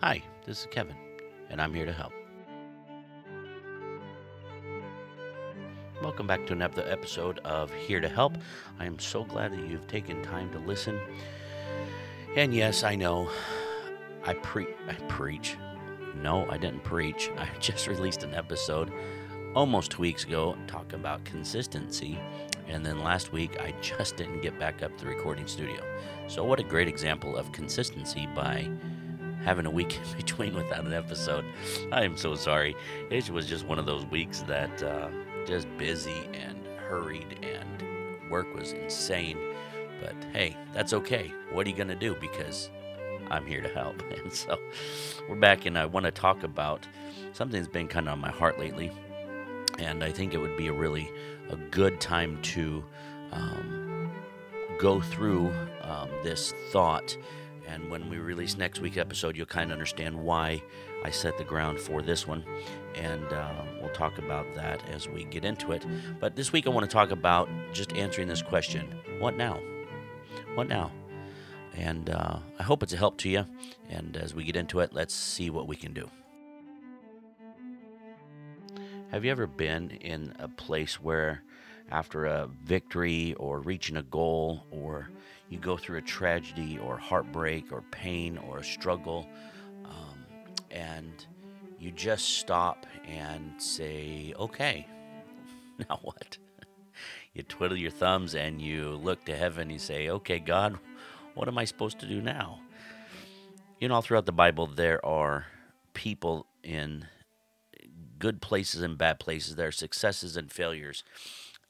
Hi, this is Kevin, and I'm here to help. Welcome back to another episode of Here to Help. I am so glad that you've taken time to listen. And yes, I know I pre I preach. No, I didn't preach. I just released an episode almost two weeks ago talking about consistency. And then last week, I just didn't get back up to the recording studio. So, what a great example of consistency by having a week in between without an episode. I am so sorry. It was just one of those weeks that uh, just busy and hurried, and work was insane. But hey, that's okay. What are you going to do? Because I'm here to help. And so we're back, and I want to talk about something that's been kind of on my heart lately. And I think it would be a really a good time to um, go through um, this thought. And when we release next week's episode, you'll kind of understand why I set the ground for this one. And uh, we'll talk about that as we get into it. But this week, I want to talk about just answering this question What now? What now? And uh, I hope it's a help to you. And as we get into it, let's see what we can do. Have you ever been in a place where, after a victory or reaching a goal, or you go through a tragedy or heartbreak or pain or a struggle, um, and you just stop and say, okay, now what? You twiddle your thumbs and you look to heaven. You say, okay, God, what am I supposed to do now? You know, all throughout the Bible, there are people in good places and bad places. There are successes and failures.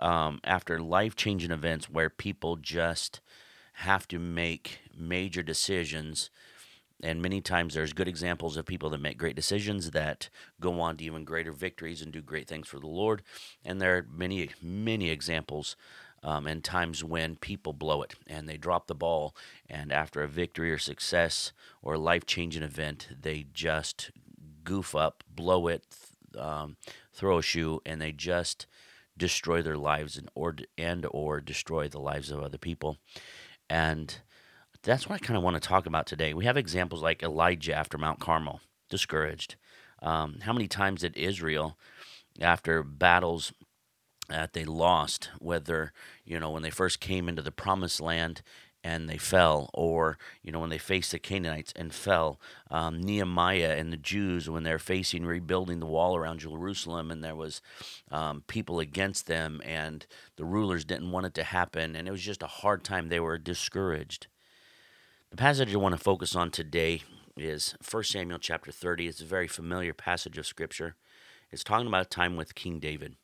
Um, after life changing events where people just have to make major decisions. And many times there's good examples of people that make great decisions that go on to even greater victories and do great things for the Lord. And there are many, many examples um, and times when people blow it and they drop the ball. And after a victory or success or life changing event, they just goof up, blow it, um, throw a shoe, and they just destroy their lives and or and or destroy the lives of other people. And that's what I kind of want to talk about today. We have examples like Elijah after Mount Carmel, discouraged. Um, how many times did Israel, after battles that they lost, whether you know when they first came into the promised land and they fell, or you know when they faced the Canaanites and fell. Um, Nehemiah and the Jews when they're facing rebuilding the wall around Jerusalem, and there was um, people against them, and the rulers didn't want it to happen, and it was just a hard time. They were discouraged. The passage I want to focus on today is 1 Samuel chapter 30. It's a very familiar passage of scripture. It's talking about a time with King David.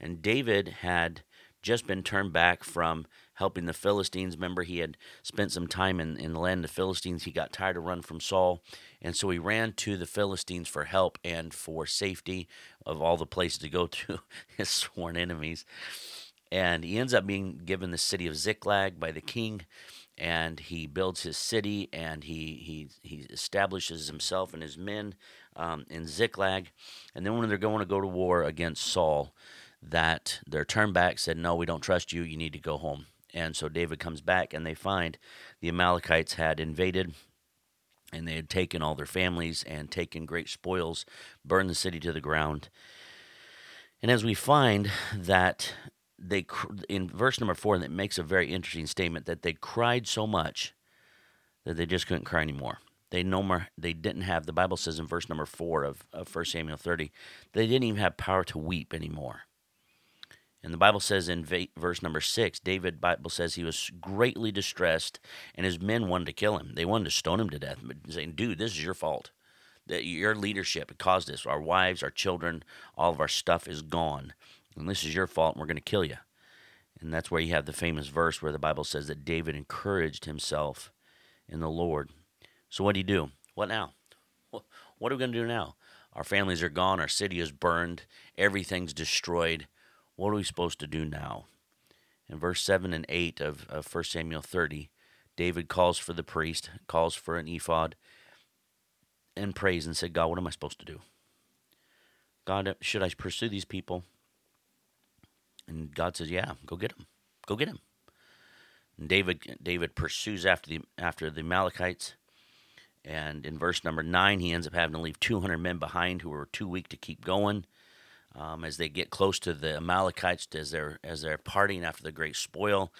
And David had just been turned back from helping the Philistines. Remember, he had spent some time in, in the land of the Philistines. He got tired of running from Saul. And so he ran to the Philistines for help and for safety of all the places to go to his sworn enemies. And he ends up being given the city of Ziklag by the king. And he builds his city and he, he, he establishes himself and his men um, in Ziklag. And then when they're going to go to war against Saul, that their turn back said, No, we don't trust you. You need to go home. And so David comes back, and they find the Amalekites had invaded and they had taken all their families and taken great spoils, burned the city to the ground. And as we find that they, in verse number four, that makes a very interesting statement that they cried so much that they just couldn't cry anymore. They no more. They didn't have. The Bible says in verse number four of, of 1 Samuel 30, they didn't even have power to weep anymore. And the Bible says in verse number six, David Bible says he was greatly distressed, and his men wanted to kill him. They wanted to stone him to death, but saying, "Dude, this is your fault. That your leadership caused this. Our wives, our children, all of our stuff is gone, and this is your fault. And we're going to kill you." And that's where you have the famous verse where the Bible says that David encouraged himself in the Lord. So what do you do? What now? What are we going to do now? Our families are gone. Our city is burned. Everything's destroyed what are we supposed to do now? In verse 7 and 8 of, of 1 Samuel 30, David calls for the priest, calls for an ephod, and prays and said, God, what am I supposed to do? God, should I pursue these people? And God says, Yeah, go get them. Go get them. And David David pursues after the after the Amalekites, And in verse number nine, he ends up having to leave 200 men behind who were too weak to keep going. Um, as they get close to the Amalekites, as they're as they're parting after the great spoil,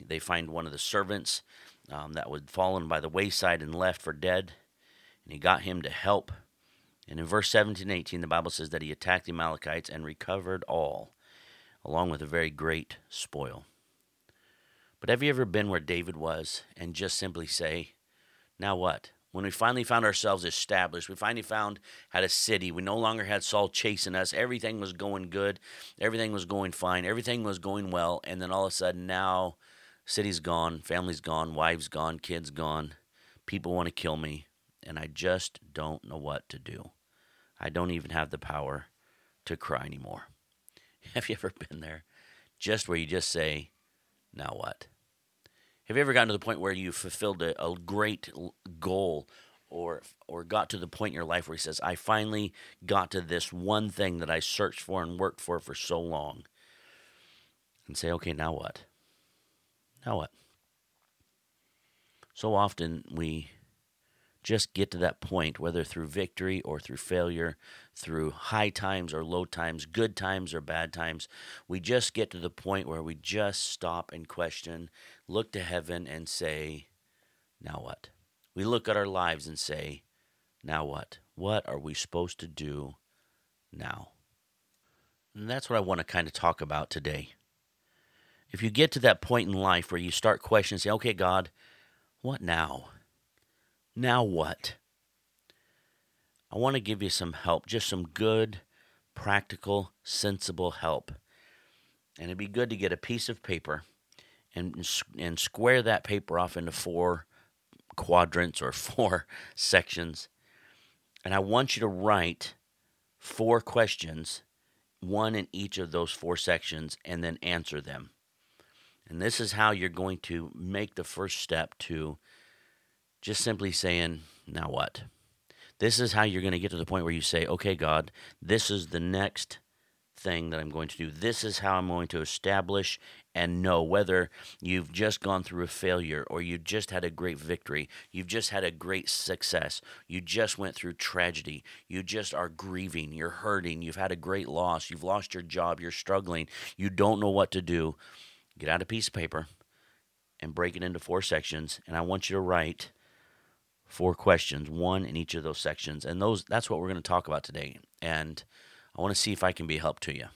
they find one of the servants um, that had fallen by the wayside and left for dead, and he got him to help. And in verse 17 18, the Bible says that he attacked the Amalekites and recovered all, along with a very great spoil. But have you ever been where David was and just simply say, now what? When we finally found ourselves established, we finally found had a city. We no longer had Saul chasing us. Everything was going good. Everything was going fine. Everything was going well. And then all of a sudden, now city's gone, family's gone, wives gone, kids gone. People want to kill me. And I just don't know what to do. I don't even have the power to cry anymore. Have you ever been there? Just where you just say, now what? Have you ever gotten to the point where you fulfilled a, a great goal or or got to the point in your life where he says, I finally got to this one thing that I searched for and worked for for so long? And say, okay, now what? Now what? So often we just get to that point, whether through victory or through failure, through high times or low times, good times or bad times. We just get to the point where we just stop and question, look to heaven and say, now what? We look at our lives and say, now what? What are we supposed to do now? And that's what I want to kind of talk about today. If you get to that point in life where you start questioning, say, okay, God, what now? Now what? I want to give you some help, just some good, practical, sensible help. And it'd be good to get a piece of paper and, and square that paper off into four quadrants or four sections. And I want you to write four questions, one in each of those four sections, and then answer them. And this is how you're going to make the first step to just simply saying, now what? This is how you're going to get to the point where you say, okay, God, this is the next thing that I'm going to do. This is how I'm going to establish and know whether you've just gone through a failure or you just had a great victory, you've just had a great success, you just went through tragedy, you just are grieving, you're hurting, you've had a great loss, you've lost your job, you're struggling, you don't know what to do. Get out a piece of paper and break it into four sections, and I want you to write four questions, one in each of those sections. And those that's what we're going to talk about today. And I want to see if I can be help to you.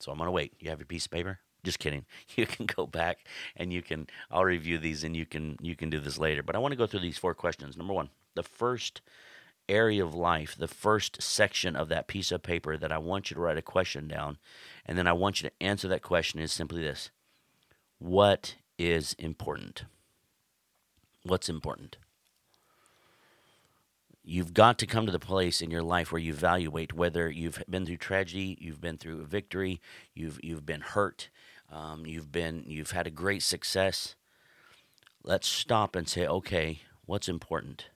So I'm going to wait. You have your piece of paper? Just kidding. You can go back and you can I'll review these and you can you can do this later. But I want to go through these four questions. Number 1, the first area of life, the first section of that piece of paper that I want you to write a question down and then I want you to answer that question is simply this. What is important? What's important? you've got to come to the place in your life where you evaluate whether you've been through tragedy, you've been through victory, you've you've been hurt, um, you've been you've had a great success. Let's stop and say, okay, what's important?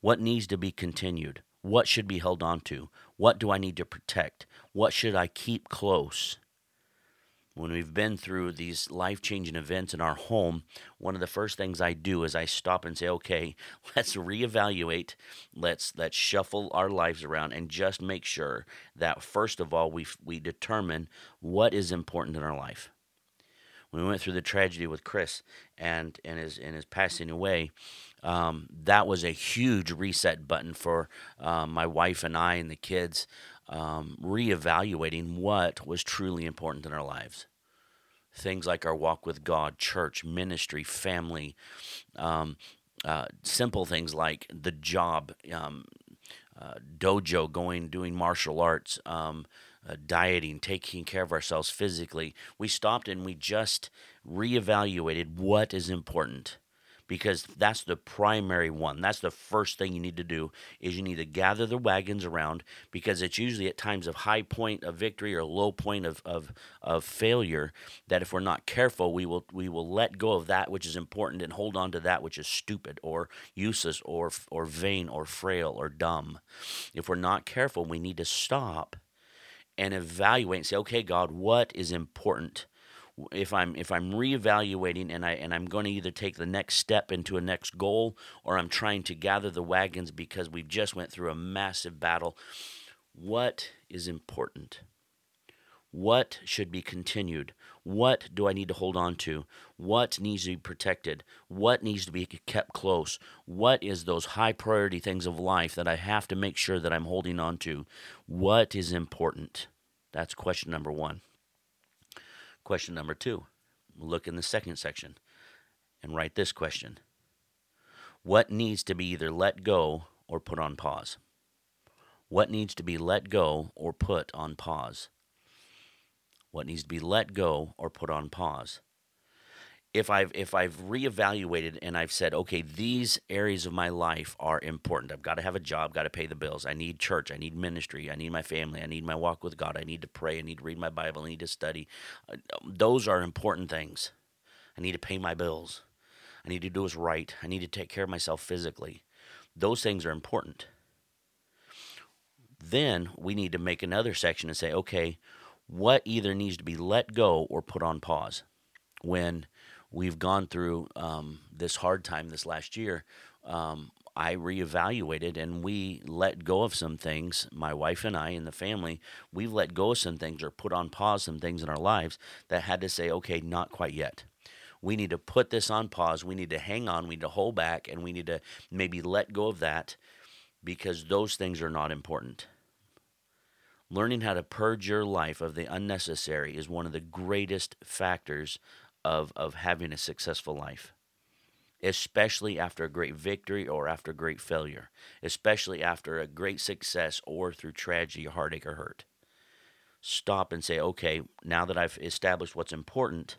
What needs to be continued? What should be held on to? What do I need to protect? What should I keep close? When we've been through these life changing events in our home, one of the first things I do is I stop and say, okay, let's reevaluate, let's let's shuffle our lives around and just make sure that first of all we we determine what is important in our life. When we went through the tragedy with Chris and and his and his passing away, um, that was a huge reset button for um, my wife and I and the kids um, reevaluating what was truly important in our lives. Things like our walk with God, church, ministry, family, um, uh, simple things like the job, um, uh, dojo, going, doing martial arts, um, uh, dieting, taking care of ourselves physically. We stopped and we just reevaluated what is important because that's the primary one. That's the first thing you need to do is you need to gather the wagons around because it's usually at times of high point of victory or low point of, of, of failure that if we're not careful, we will we will let go of that which is important and hold on to that which is stupid or useless or or vain or frail or dumb. If we're not careful, we need to stop and evaluate and say, okay, God, what is important? If I'm if I'm reevaluating and I and I'm going to either take the next step into a next goal or I'm trying to gather the wagons because we've just went through a massive battle, what is important? What should be continued? What do I need to hold on to? What needs to be protected? What needs to be kept close? What is those high priority things of life that I have to make sure that I'm holding on to? What is important? That's question number 1. Question number 2. Look in the second section and write this question. What needs to be either let go or put on pause? What needs to be let go or put on pause? what needs to be let go or put on pause. If I've if I've reevaluated and I've said, okay, these areas of my life are important. I've got to have a job, got to pay the bills. I need church, I need ministry, I need my family, I need my walk with God, I need to pray, I need to read my Bible, I need to study. Uh, those are important things. I need to pay my bills. I need to do what's right. I need to take care of myself physically. Those things are important. Then we need to make another section and say, okay, what either needs to be let go or put on pause. When we've gone through um, this hard time this last year, um, I reevaluated and we let go of some things. My wife and I and the family, we've let go of some things or put on pause some things in our lives that had to say, okay, not quite yet. We need to put this on pause. We need to hang on. We need to hold back and we need to maybe let go of that because those things are not important. Learning how to purge your life of the unnecessary is one of the greatest factors of, of having a successful life, especially after a great victory or after great failure, especially after a great success or through tragedy, heartache, or hurt. Stop and say, okay, now that I've established what's important,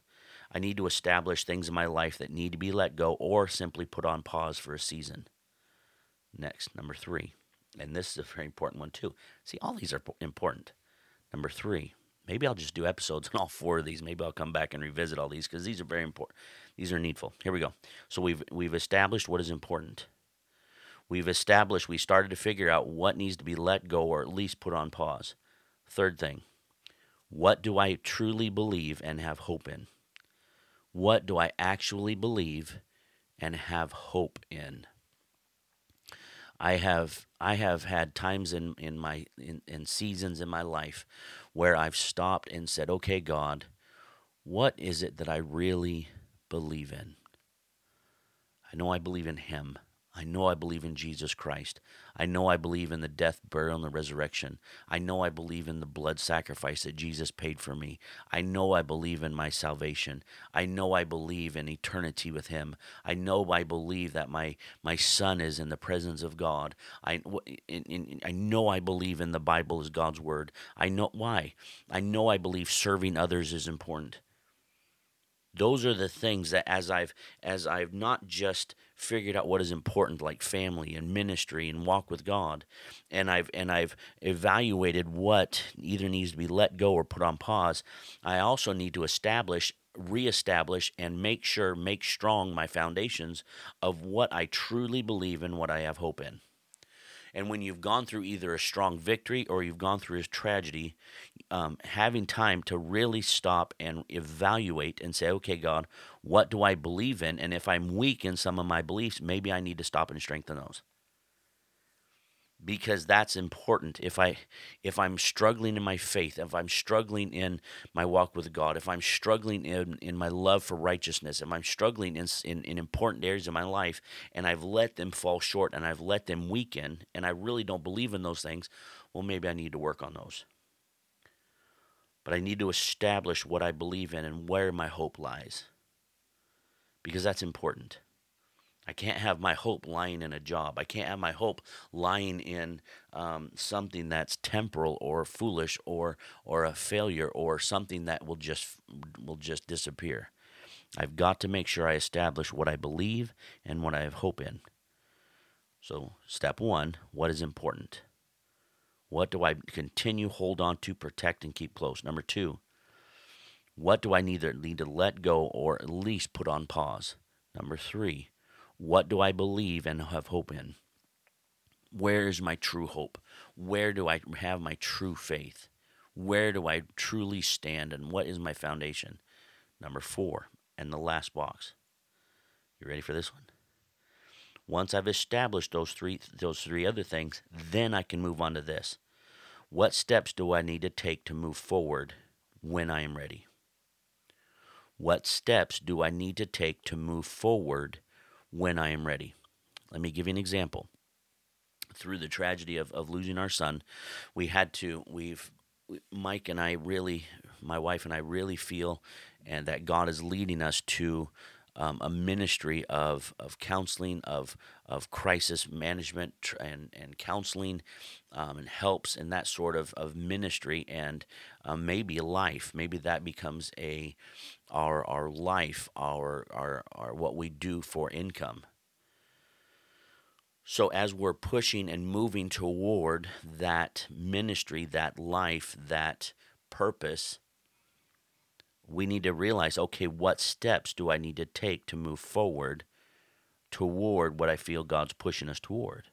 I need to establish things in my life that need to be let go or simply put on pause for a season. Next, number three and this is a very important one too. See, all these are important. Number three, maybe I'll just do episodes on all four of these. Maybe I'll come back and revisit all these because these are very important. These are needful. Here we go. So we've we've established what is important. We've established we started to figure out what needs to be let go or at least put on pause. Third thing, what do I truly believe and have hope in? What do I actually believe and have hope in? I have I have had times in in my in, in seasons in my life where I've stopped and said, "Okay, God, what is it that I really believe in?" I know I believe in Him. I know I believe in Jesus Christ. I know I believe in the death, burial, and the resurrection. I know I believe in the blood sacrifice that Jesus paid for me. I know I believe in my salvation. I know I believe in eternity with Him. I know I believe that my, my son is in the presence of God. I, in, in, I know I believe in the Bible as God's Word. I know why. I know I believe serving others is important those are the things that as i've as i've not just figured out what is important like family and ministry and walk with god and i've and i've evaluated what either needs to be let go or put on pause i also need to establish reestablish and make sure make strong my foundations of what i truly believe and what i have hope in and when you've gone through either a strong victory or you've gone through a tragedy, um, having time to really stop and evaluate and say, okay, God, what do I believe in? And if I'm weak in some of my beliefs, maybe I need to stop and strengthen those because that's important. If i if i'm struggling in my faith if i'm struggling in my walk with god if i'm struggling in in my love for righteousness if i'm struggling in in, in important areas of my life and i've let them fall short and i've let them weaken and i really don't believe in those things well maybe i need to work on those. But i need to establish what i believe in and where my hope lies because that's important I can't have my hope lying in a job. I can't have my hope lying in um, something that's temporal or foolish or or a failure or something that will just will just disappear. I've got to make sure I establish what I believe and what I have hope in. So, step one: what is important? What do I continue hold on to, protect, and keep close? Number two: what do I need need to let go or at least put on pause? Number three what do I believe and have hope in? Where is my true hope? Where do I have my true faith? Where do I truly stand and what is my foundation? Number four, and the last box. You ready for this one? Once I've established those three those three other things, then I can move on to this. What steps do I need to take to move forward when I am ready? What steps do I need to take to move forward when I am ready? Let me give you an example. Through the tragedy of, of losing our son, we had to, we've, Mike and I really, my wife and I really feel and that God is leading us to um, a ministry of, of counseling, of, of crisis management and, and counseling um, and helps in that sort of, of ministry and um, maybe life. Maybe that becomes a our, our life, our, our, our what we do for income. So, as we're pushing and moving toward that ministry, that life, that purpose, we need to realize okay, what steps do I need to take to move forward toward what I feel God's pushing us toward?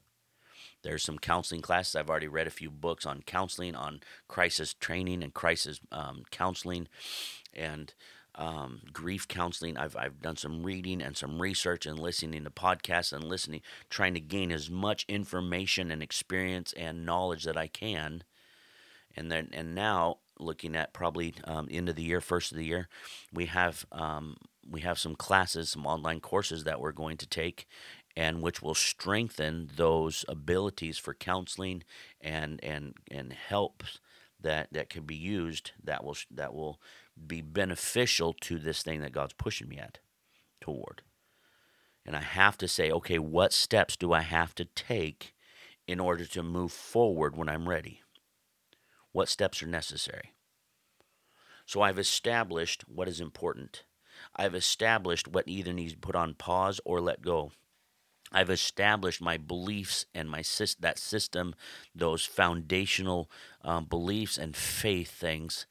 There's some counseling classes. I've already read a few books on counseling, on crisis training and crisis um, counseling, and um, grief counseling. I've, I've done some reading and some research and listening to podcasts and listening, trying to gain as much information and experience and knowledge that I can. And then, and now looking at probably um, end of the year, first of the year, we have um, we have some classes, some online courses that we're going to take, and which will strengthen those abilities for counseling and and and help that that can be used that will that will be beneficial to this thing that God's pushing me at toward. And I have to say, okay, what steps do I have to take in order to move forward when I'm ready? What steps are necessary. So I've established what is important. I've established what either needs to put on pause or let go. I've established my beliefs and my that system, those foundational um, beliefs and faith things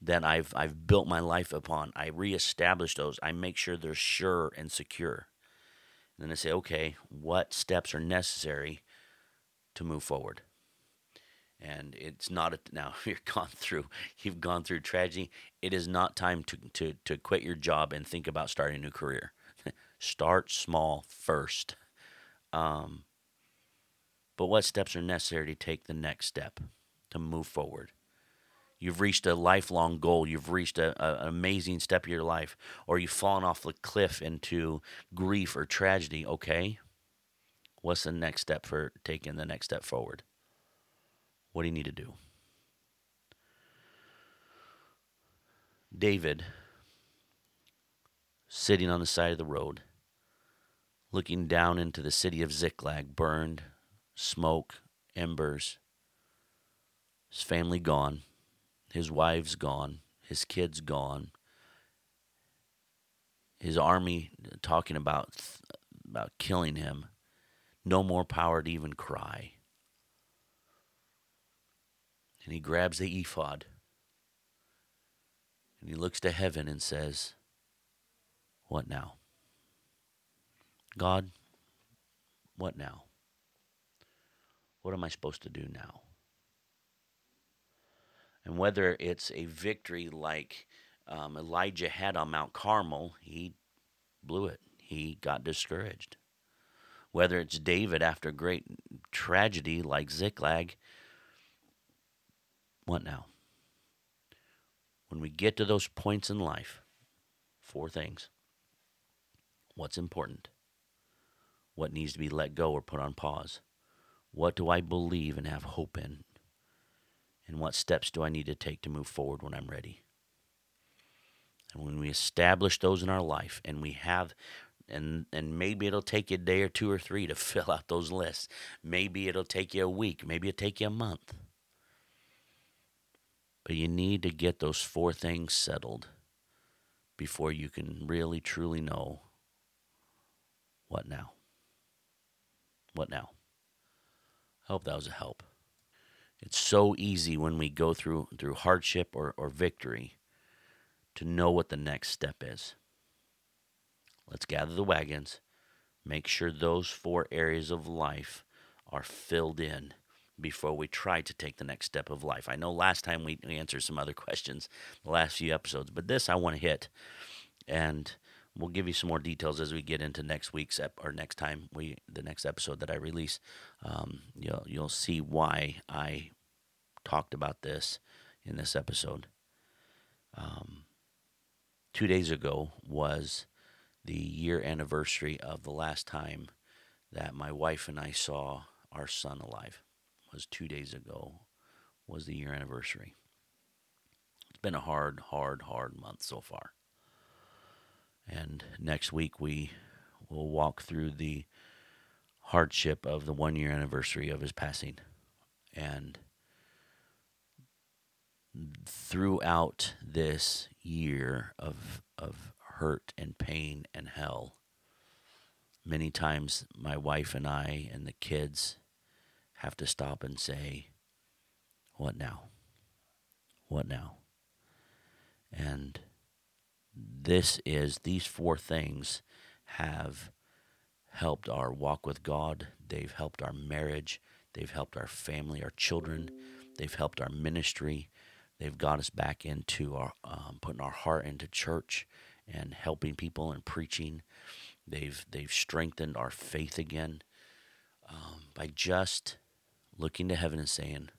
that I've I've built my life upon. I reestablish those. I make sure they're sure and secure. And then I say, okay, what steps are necessary to move forward? And it's not a, now you've gone through you've gone through tragedy. It is not time to, to, to quit your job and think about starting a new career. Start small first. Um, but what steps are necessary to take the next step to move forward? You've reached a lifelong goal. You've reached a, a, an amazing step of your life or you've fallen off the cliff into grief or tragedy okay? What's the next step for taking the next step forward what do you need to do? David, sitting on the side of the road, looking down into the city of Ziklag, burned, smoke, embers, his family gone, his wives gone, his kids gone, his army talking about about killing him, no more power to even cry and he grabs the ephod and he looks to heaven and says, What now? God, what now? What am I supposed to do now? And whether it's a victory like um, Elijah had on Mount Carmel, he blew it. He got discouraged. Whether it's David after great tragedy like Ziklag, what now? When we get to those points in life, four things. What's important? What needs to be let go or put on pause? What do I believe and have hope in? And what steps do I need to take to move forward when I'm ready? And when we establish those in our life and we have and and maybe it'll take you a day or two or three to fill out those lists. Maybe it'll take you a week, maybe it'll take you a month. But you need to get those four things settled before you can really truly know what now. What now? I hope that was a help. It's so easy when we go through through hardship or, or victory to know what the next step is. Let's gather the wagons, make sure those four areas of life are filled in before we try to take the next step of life. I know last time we, we answered some other questions, the last few episodes, but this I want to hit and we'll give you some more details as we get into next week's ep- or next time we the next episode that I release. Um, you'll you'll see why I talked about this in this episode. Um, two days ago was the year anniversary of the last time that my wife and I saw our son alive. Was two days ago was the year anniversary. It's been a hard, hard, hard month so far. And next week we will walk through the hardship of the one year anniversary of his passing. And throughout this year of of hurt and pain and hell, many times my wife and I and the kids have to stop and say, What now? What now? And this is, these four things have helped our walk with God. They've helped our marriage. They've helped our family, our children. They've helped our ministry. They've got us back into our um, putting our heart into church and helping people and preaching. They've they've strengthened our faith again um, by just looking to heaven and saying,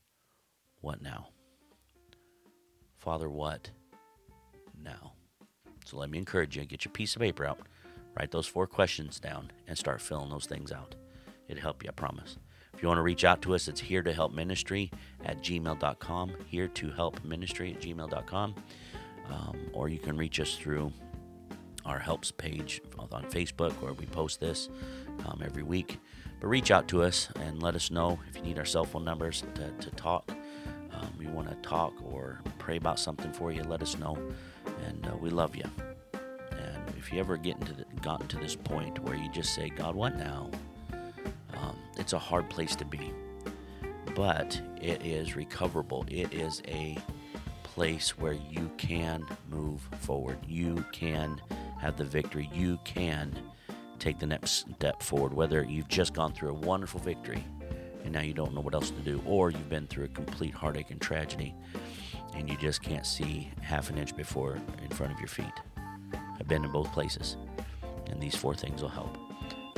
"What now, Father? What now?" So let me encourage you: get your piece of paper out, write those four questions down, and start filling those things out. It'll help you, I promise. If you want to reach out to us, it's here to help ministry at gmail.com. Here to help ministry at gmail.com. Um, or you can reach us through our helps page on Facebook where we post this um, every week. But reach out to us and let us know if you need our cell phone numbers to, to talk. Um, we want to talk or pray about something for you, let us know. And uh, we love you. And if you ever get into the, gotten to this point where you just say, God, what now? Um, it's a hard place to be, but it is recoverable. It is a place where you can move forward. You can have the victory. You can take the next step forward, whether you've just gone through a wonderful victory and now you don't know what else to do, or you've been through a complete heartache and tragedy and you just can't see half an inch before in front of your feet. I've been in both places, and these four things will help.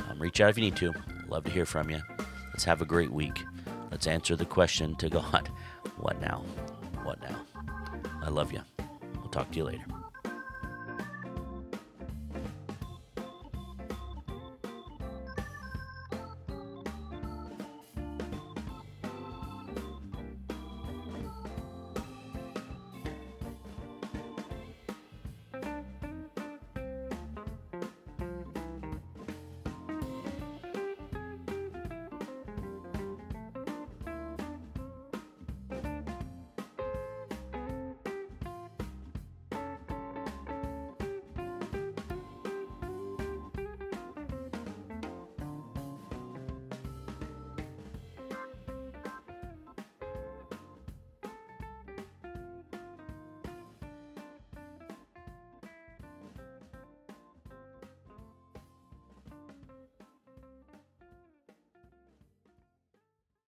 Um, reach out if you need to. Love to hear from you. Let's have a great week. Let's answer the question to God What now? What now? I love you. We'll talk to you later.